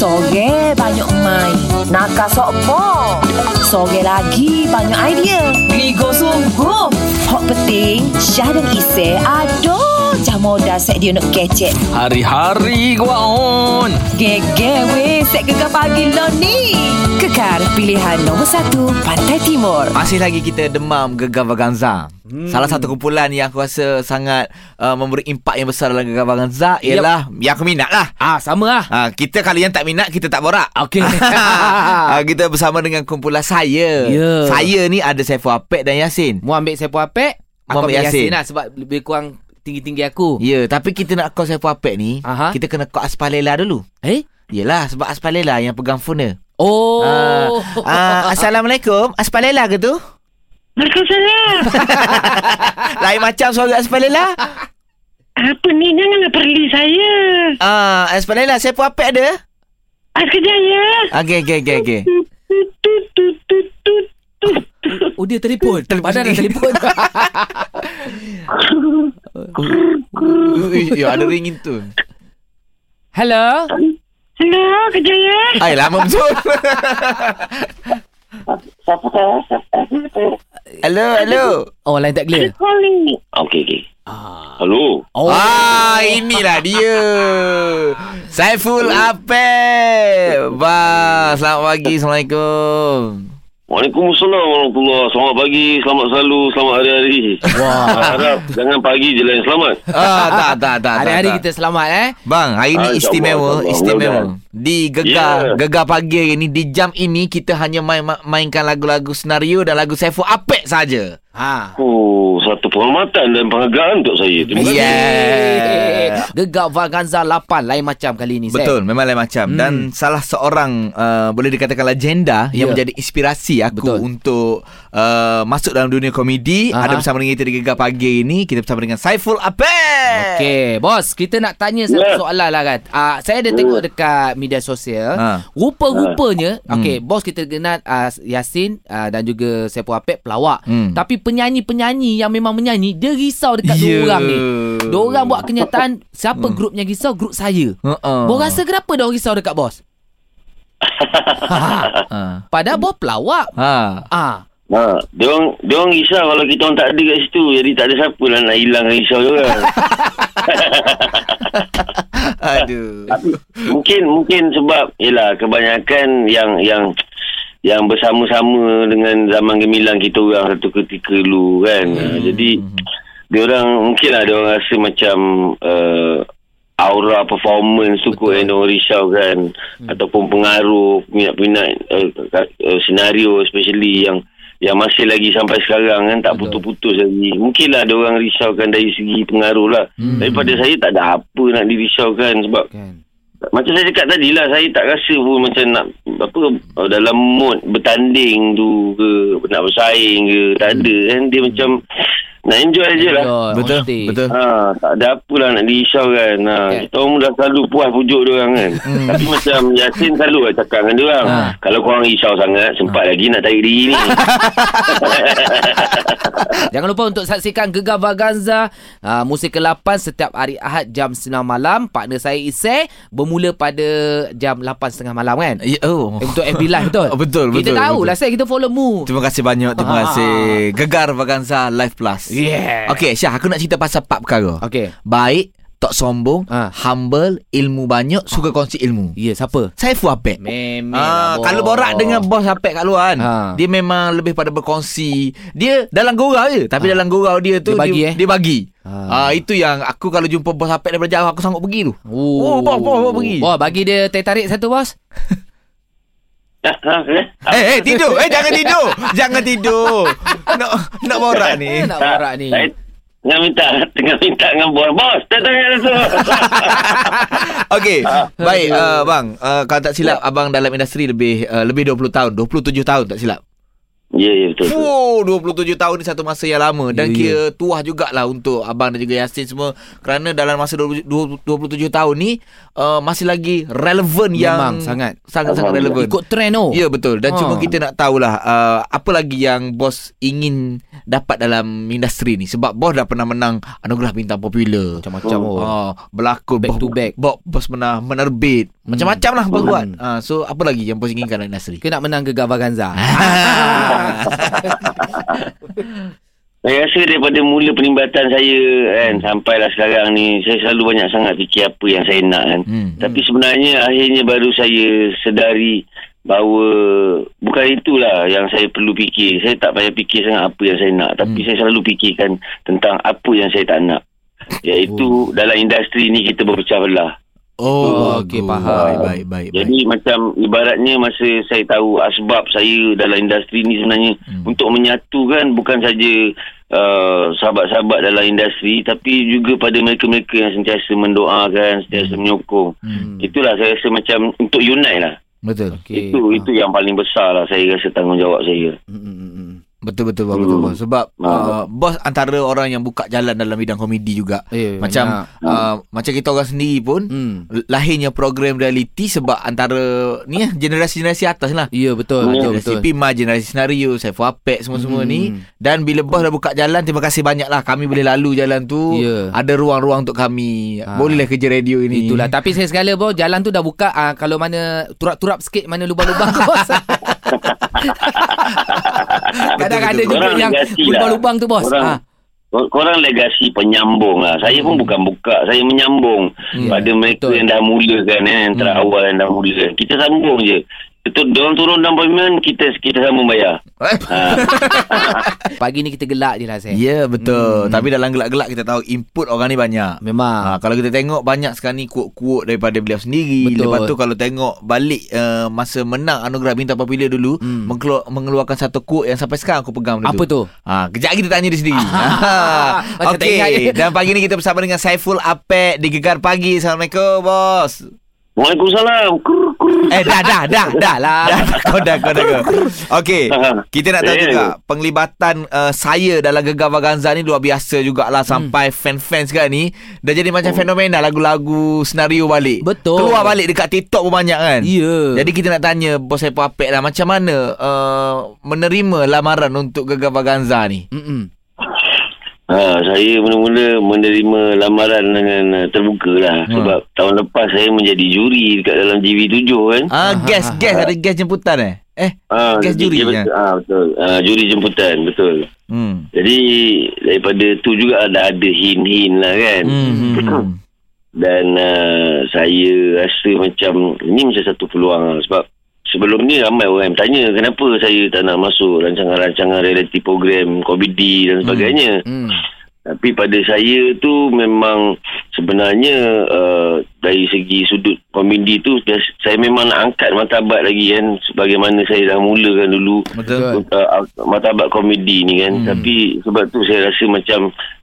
Sore banyak main. Nakal sokmo Sore lagi banyak idea. Ligo sungguh Hot penting Syah dan Isy Aduh Jam modal set dia nak kecek. Hari-hari gua on. Gege weh Set gegar pagi lo ni. Kekar pilihan nombor satu Pantai Timur. Masih lagi kita demam Gegar Vaganza. Hmm. Salah satu kumpulan yang aku rasa sangat uh, memberi impak yang besar dalam Gegar Vaganza ialah yang aku minat lah. Ah sama lah. Ha, kita kali yang tak minat kita tak borak. Okey. ha, kita bersama dengan kumpulan saya. Ya. Saya ni ada Saiful Apek dan Yasin. Mu ambil Saiful Apek, aku ambil Yasin. Yasin lah sebab lebih kurang tinggi-tinggi aku. Ya, tapi kita nak call Saiful Apek ni, Aha. kita kena call Aspalela dulu. Eh? Yelah, sebab Aspalela yang pegang phone dia. Oh. Ah, ah, Assalamualaikum. Aspalela ke tu? Waalaikumsalam. Lain macam suara Aspalela. Apa ni? Janganlah perli saya. Ah, Aspalela, Saiful Apek ada? Ah, sekejap ya. Okey, okey, okey, okey. Oh dia telefon. Telefon dah sendiri. telefon. Ya, ada ringing tu. Hello. Hello, kejap ya. Ay, lama betul. Siapa tahu? Siapa hello, hello. Oh line tak clear. calling? Okey, okey. Ah. Hello. Oh. Ah, inilah dia. Saiful Apek. Bang, selamat pagi. Assalamualaikum. Waalaikumsalam warahmatullahi Selamat pagi, selamat selalu, selamat hari-hari. Wah. Harap jangan pagi je lah yang selamat. Ah, tak, tak, tak. Hari-hari kita selamat eh. Bang, hari Ah, ni insyaAllah, istimewa, istimewa. Di Gegar, Ya. Gegar pagi hari ni di jam ini kita hanya main ma- mainkan lagu-lagu senario dan lagu Saiful Apek saja. Ha. Oh, satu penghormatan dan penghargaan untuk saya. Terima kasih. Yeah. Gegar Vaganza 8 lain macam kali ni. Seth. Betul, memang lain macam Hmm. dan salah seorang uh, boleh dikatakan legenda yang Ya. menjadi inspirasi aku Betul. untuk uh, masuk dalam dunia komedi. Aha. Ada bersama dengan kita di Gegar pagi ini. Kita bersama dengan Saiful Apek. Okey, bos, kita nak tanya satu Ya. soalan lah kan. Uh, saya ada tengok dekat media sosial. Ha. Rupa-rupanya, Hmm. okey, bos kita kenal uh, Yasin uh, dan juga Sepo Apek pelawak. Hmm. Tapi penyanyi-penyanyi yang memang menyanyi, dia risau dekat dua orang ni. Dua orang buat kenyataan, siapa grup yang risau? Grup saya. Uh-uh. Bos rasa kenapa dia risau dekat bos? Ha. Padahal bos pelawak. Ha. Ah, Ha, dia orang dia orang risau kalau kita orang tak ada kat situ. Jadi tak ada siapa lah nak hilang risau dia orang. Aduh. mungkin mungkin sebab yalah kebanyakan yang yang yang bersama-sama dengan zaman gemilang kita orang satu ketika dulu kan. Hmm. Jadi dia orang mungkinlah dia orang rasa macam uh, aura performance tu kot yang dia orang risau kan hmm. ataupun pengaruh minat-minat uh, uh, senario especially yang yang masih lagi sampai sekarang kan tak putus-putus lagi. Mungkinlah dia orang risaukan dari segi pengaruh lah. Hmm. Daripada saya tak ada apa nak dirisaukan sebab kan. Macam saya cakap tadi lah Saya tak rasa pun macam nak Apa uh, Dalam mood Bertanding tu ke Nak bersaing ke Tak ada. Kan Dia macam Nak enjoy je lah. Betul, betul. Ha, tak ada apa lah nak dirisau kan. Ha, Okay. Kita orang dah selalu puas pujuk dia orang kan. Tapi macam Yasin selalu lah cakap dengan dia orang Ha. Kalau korang risau sangat Sempat lagi nak tarik diri ni Jangan lupa untuk saksikan Gegar Vaganza uh, musim ke-8 setiap hari Ahad jam 9 malam. Partner saya Isay bermula pada jam 8.30 malam kan? Ya, oh. Eh, Untuk FB Live betul? Oh, betul, Kita betul, tahu betul. lah saya kita follow mu. Terima kasih banyak Terima Ah. kasih Gegar Vaganza Live Plus Yeah. Okey Syah Aku nak cerita pasal empat perkara Okey. Baik Tak sombong Ah. Humble Ilmu banyak Suka kongsi ilmu Ya, yeah, siapa? Saiful Apek Memang Ah, bos. kalau borak dengan bos Apek kat luar kan Ha. Dia memang lebih pada berkongsi Dia dalam gurau je Tapi dalam gurau dia tu Dia bagi, dia, eh? dia bagi Ha. Ah, Itu yang Aku kalau jumpa bos Apek daripada jauh Aku sanggup pergi tu Oh, Oh, bos, bos, bos pergi. Bos, bagi dia teh tarik satu, bos. ha, ha, eh? Eh eh tidur Eh jangan tidur Jangan tidur Nak nak borak ni Nak borak ni. Saya tengah minta Tengah minta dengan bos Bos tak tanya langsung Okey, baik uh, bang. Uh, kalau tak silap abang dalam industri lebih uh, lebih 20 tahun, 27 tahun tak silap. Ya ya betul, betul. Fuh, 27 tahun ni satu masa yang lama dan Ya, kira tuah jugalah untuk abang dan juga Yasin semua kerana dalam masa 20, 20, 27 tahun ni uh, masih lagi relevan yang Memang sangat. sangat-sangat relevan. Ikut trend tu. Ya betul dan Ha. cuma kita nak tahulah uh, apa lagi yang bos ingin dapat dalam industri ni sebab bos dah pernah menang anugerah bintang popular. Macam-macam oh. Oh, berlakon Back bos, to back. Bos, bos pernah menerbit Macam-macam lah Hmm. buat. Ah, so apa lagi yang bos inginkan dalam industri? Ke nak menang Gegar Vaganza? Saya rasa daripada mula penibatan saya kan sampailah sekarang ni saya selalu banyak sangat fikir apa yang saya nak kan. Hmm. Tapi sebenarnya akhirnya baru saya sedari bahawa bukan itulah yang saya perlu fikir. Saya tak payah fikir sangat apa yang saya nak tapi Hmm. saya selalu fikirkan tentang apa yang saya tak nak. Iaitu dalam industri ni kita berpecah belah. Oh, okey, bagus. faham. Baik, baik, baik. Jadi macam ibaratnya masa saya tahu asbab saya dalam industri ni sebenarnya Hmm. hmm. untuk menyatukan bukan saja uh, sahabat-sahabat dalam industri tapi juga pada mereka-mereka yang sentiasa mendoakan, sentiasa menyokong. Hmm. Itulah saya rasa macam untuk unite lah. Betul. Okey. Itu itu yang paling besar lah saya rasa tanggungjawab saya. Hmm, hmm, hmm, hmm. Betul betul bos, betul Hmm. bos. Sebab uh, Ah. bos antara orang yang buka jalan dalam bidang komedi juga. Eh, Macam banyak. uh, macam kita orang sendiri pun Hmm. lahirnya program reality sebab antara ni lah, generasi-generasi atas lah. Ya, betul, betul, Generasi betul. Pima, generasi senario, Saiful Apek semua-semua Hmm. ni. Dan bila bos dah buka jalan, terima kasih banyak lah. Kami boleh lalu jalan tu. Ya. Ada ruang-ruang untuk kami. Ah. Bolehlah kerja radio ini. Itulah Tapi saya segala bos Jalan tu dah buka ah, Kalau mana Turap-turap sikit Mana lubang-lubang bos Kadang ada juga Korang yang legasi lah. Lubang-lubang tu bos Korang, ah. Kor- Korang legasi penyambung lah. Saya pun bukan buka. Saya menyambung Hmm. pada mereka betul. yang dah mula kan. Eh, antara Hmm. awal yang dah mula kan. Kita sambung je. Betul, diorang turun dalam payment, kita kita sambung bayar. Eh? Ha. Pagi ni kita gelak je lah saya Ya betul Hmm. Tapi dalam gelak-gelak Kita tahu input orang ni banyak Memang Ha, kalau kita tengok banyak sekarang ni quote-quote daripada beliau sendiri. Betul. Lepas tu kalau tengok balik uh, masa menang anugerah bintang popular dulu Hmm. mengeluar, mengeluarkan satu quote yang sampai sekarang aku pegang Apa tu? Ha, kejap lagi kita tanya dia sendiri. Macam tak ingat je. Okey, dan pagi ni kita bersama dengan Saiful Apek di Gegar Pagi. Assalamualaikum bos. Waalaikumsalam. Kur, kur. Eh dah dah dah dah lah. Kau dah kau dah kau. Okey, kita nak tahu Eh. juga penglibatan uh, saya dalam Gegar Vaganza ni luar biasa jugalah Hmm. sampai fan-fan sekarang ni dah jadi macam fenomena lagu-lagu senario balik. Betul. Keluar balik dekat TikTok pun banyak kan. Ya Jadi kita nak tanya Bos Saiful Apek lah Macam mana uh, Menerima lamaran Untuk Gegar Vaganza ni Mm-mm. Ha, saya mula-mula menerima lamaran dengan uh, terbuka lah. Hmm. Sebab tahun lepas saya menjadi juri dekat dalam GV7 kan. Ah, Aha, Gas aha. Gas ada gas jemputan eh Eh Ha, Gas juri, dia- ya? Ah betul. Ah, juri jemputan, betul. hmm. Jadi daripada tu juga ada ada hin-hin lah kan. Hmm, hmm, hmm. Dan uh, saya rasa macam ini macam satu peluang lah. sebab sebelum ni ramai orang yang bertanya kenapa saya tak nak masuk rancangan-rancangan reality program komedi dan sebagainya. Hmm. Tapi pada saya tu memang sebenarnya uh, dari segi sudut komedi tu saya memang nak angkat martabat lagi kan sebagaimana saya dah mulakan dulu Betul uh, martabat komedi ni kan Hmm. hmm. tapi sebab tu saya rasa macam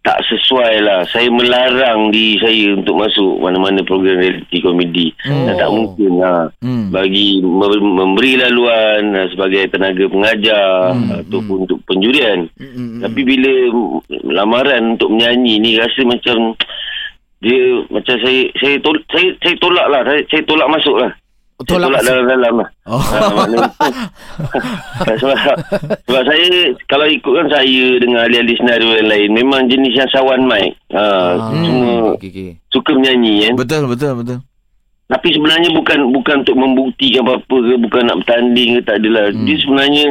tak sesuai lah saya melarang diri saya untuk masuk mana-mana program reality komedi Hmm. dan tak Oh. mungkin lah hmm. bagi mem- memberi laluan uh, sebagai tenaga pengajar Hmm. hmm. ataupun untuk penjurian Mm-mm. tapi bila lamaran untuk menyanyi ni rasa macam dia macam saya saya tol, saya, saya tolak lah saya, saya tolak masuk lah Tolak masuk. dalam-dalam lah Oh. Ha, maknanya- sebab, sebab saya kalau ikutkan saya dengan ahli-ahli senario yang lain memang jenis yang sawan mic ha, Ah, semua okey, okey. suka menyanyi kan Betul betul betul tapi sebenarnya bukan bukan untuk membuktikan apa-apa ke bukan nak bertanding ke tak adalah Hmm. dia sebenarnya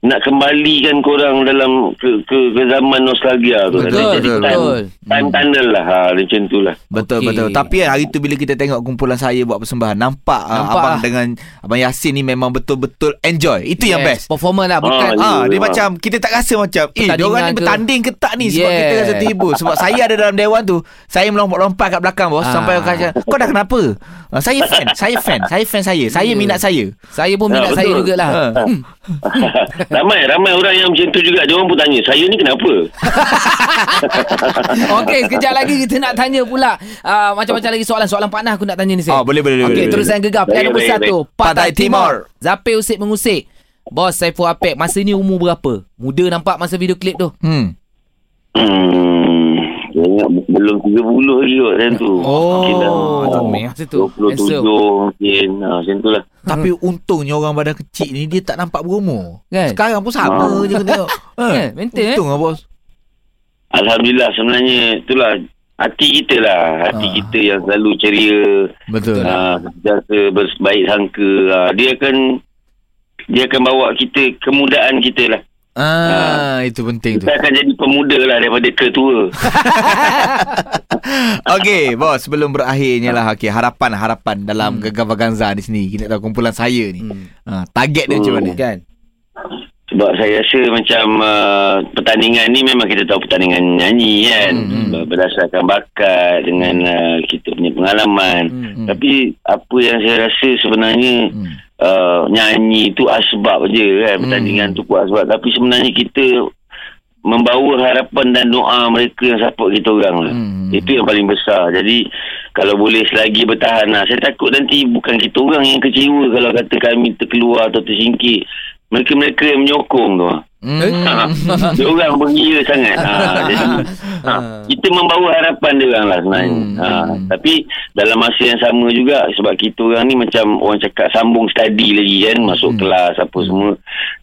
nak kembalikan korang dalam ke ke, ke zaman nostalgia tu Betul, Jadi betul, time, betul. time tunnel lah ha, macam tu lah Betul Okey. betul Tapi hari tu bila kita tengok kumpulan saya buat persembahan Nampak, uh, Nampak abang lah. dengan Abang Yasin ni memang betul-betul enjoy Itu yang best Performer lah Bukan Ah, Ah, dia Ya. macam kita tak rasa macam eh dia orang ni bertanding ke tak ni sebab Yeah. kita rasa terhibur sebab saya ada dalam dewan tu saya melompat-lompat kat belakang bos Ah. sampai orang kata kau dah kenapa ah, saya fan saya fan saya fan saya saya Yeah. minat saya Saya pun minat Ya, saya jugalah Ah. ramai ramai orang yang macam tu juga dia orang pun tanya saya ni kenapa Okey, sekejap lagi kita nak tanya pula uh, macam-macam lagi soalan-soalan panas aku nak tanya ni Oh, saya. boleh, boleh, Okey, boleh, terusan gegar pilihan nombor satu. Pantai Timur. Zapir Usik mengusik. Bos Saiful Apek, masa ni umur berapa? Muda nampak masa video klip tu. hmm hmm saya ingat belum 30 lagi kot tu Oh, Mungkin dah, comel ah, tu. 27 Handsome. mungkin ha, macam tu lah tapi untungnya orang badan kecil ni dia tak nampak berumur. Kan? Sekarang pun sama Ah. je kena tengok. Kan? Maintain, eh? Untung lah bos. Alhamdulillah sebenarnya itulah hati kita lah. Hati Ah. kita yang selalu ceria. Betul. Ah, sentiasa berbaik sangka. Ah, dia akan dia akan bawa kita kemudahan kita lah. Ah, itu penting tu. Kita akan jadi pemuda lah daripada ketua. Okey, bos, sebelum berakhirnya lah okey, harapan-harapan dalam Gegar Vaganza di sini. Kita tahu kumpulan saya ni. Hmm. Ha, target dia macam mana? Kan? Sebab saya rasa macam uh, pertandingan ni memang kita tahu pertandingan nyanyi kan. Hmm. Berdasarkan bakat dengan uh, kita punya pengalaman. Hmm. Tapi apa yang saya rasa sebenarnya Hmm. Uh, nyanyi tu asbab je kan. Hmm. Pertandingan tu pun asbab. Tapi sebenarnya kita membawa harapan dan doa mereka yang support kita orang lah. Hmm. Itu yang paling besar. Jadi kalau boleh selagi bertahan lah. Saya takut nanti bukan kita orang yang kecewa kalau kata kami terkeluar atau tersingkir. Mereka-mereka yang menyokong tu. lah. Hmm. Ha, dia orang mengira sangat. Ha, jadi ha, kita membawa harapan dia orang lah sebenarnya. Hmm. Ha, tapi dalam masa yang sama juga sebab kita orang ni macam orang cakap sambung study lagi kan masuk Hmm. kelas apa semua.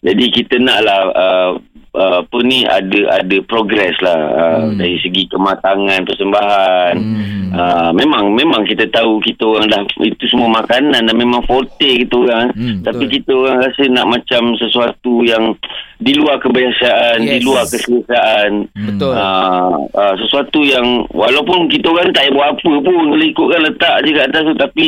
Jadi kita naklah uh, uh, apa ni ada ada progress lah uh, Hmm. dari segi kematangan persembahan. Hmm. Uh, memang memang kita tahu kita orang dah itu semua makanan dan memang forte kita orang Hmm, tapi betul. kita orang rasa nak macam sesuatu yang di luar kebiasaan di Yes. luar keselesaan Betul. uh, uh, sesuatu yang walaupun kita orang tak buat apa pun kalau ikutkan letak je kat atas tu tapi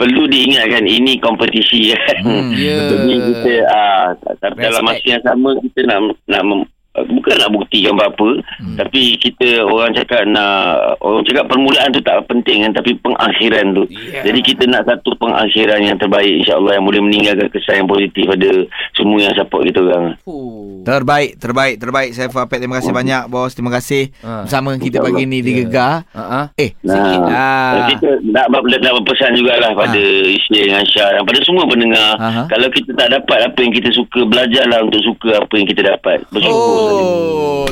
perlu diingatkan ini kompetisi. Kan Hmm, ya. jadi kita uh, tapi dalam masa yang sama kita nak nak mem, bukan nak buktikan apa-apa Hmm. tapi kita orang cakap nak orang cakap permulaan tu tak penting kan tapi pengakhiran tu Yeah. jadi kita nak satu pengakhiran yang terbaik insyaallah yang boleh meninggalkan kesan yang positif pada semua yang support kita orang Fuh. Terbaik, terbaik, terbaik. Saya Fapet, terima kasih banyak bos. Terima kasih Ha. bersama kita pagi ni di Ya. Gegar. Ha ah. Eh, Sikit lah. Kita nak, nak berpesan jugalah pada Isya dengan Syah dan pada semua pendengar. Aha. Kalau kita tak dapat apa yang kita suka, belajarlah untuk suka apa yang kita dapat. Bersyukur. Oh,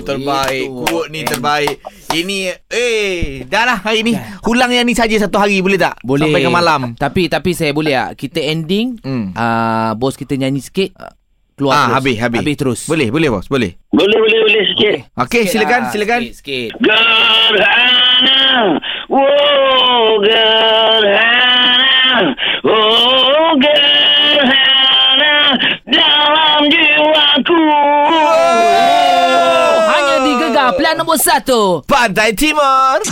terbaik. Itu. Quote ni terbaik. Ini eh dah lah hari ni. Hulang yang ni saja satu hari boleh tak? Boleh. Sampai ke malam. Tapi tapi saya boleh tak? Kita ending. Hmm. Ah, bos kita nyanyi sikit. Keluar Ah, terus. habis, habis. Habis terus. Boleh, boleh bos, boleh. Boleh, boleh, boleh sikit. Okey, Sikit silakan, lah. silakan. Sikit, sikit. Gerhana, oh Pantai Timur.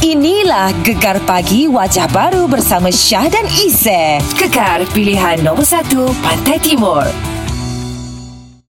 Inilah Gegar Pagi Wajah Baru bersama Syah dan Isy. Gegar pilihan nombor 1 Pantai Timur.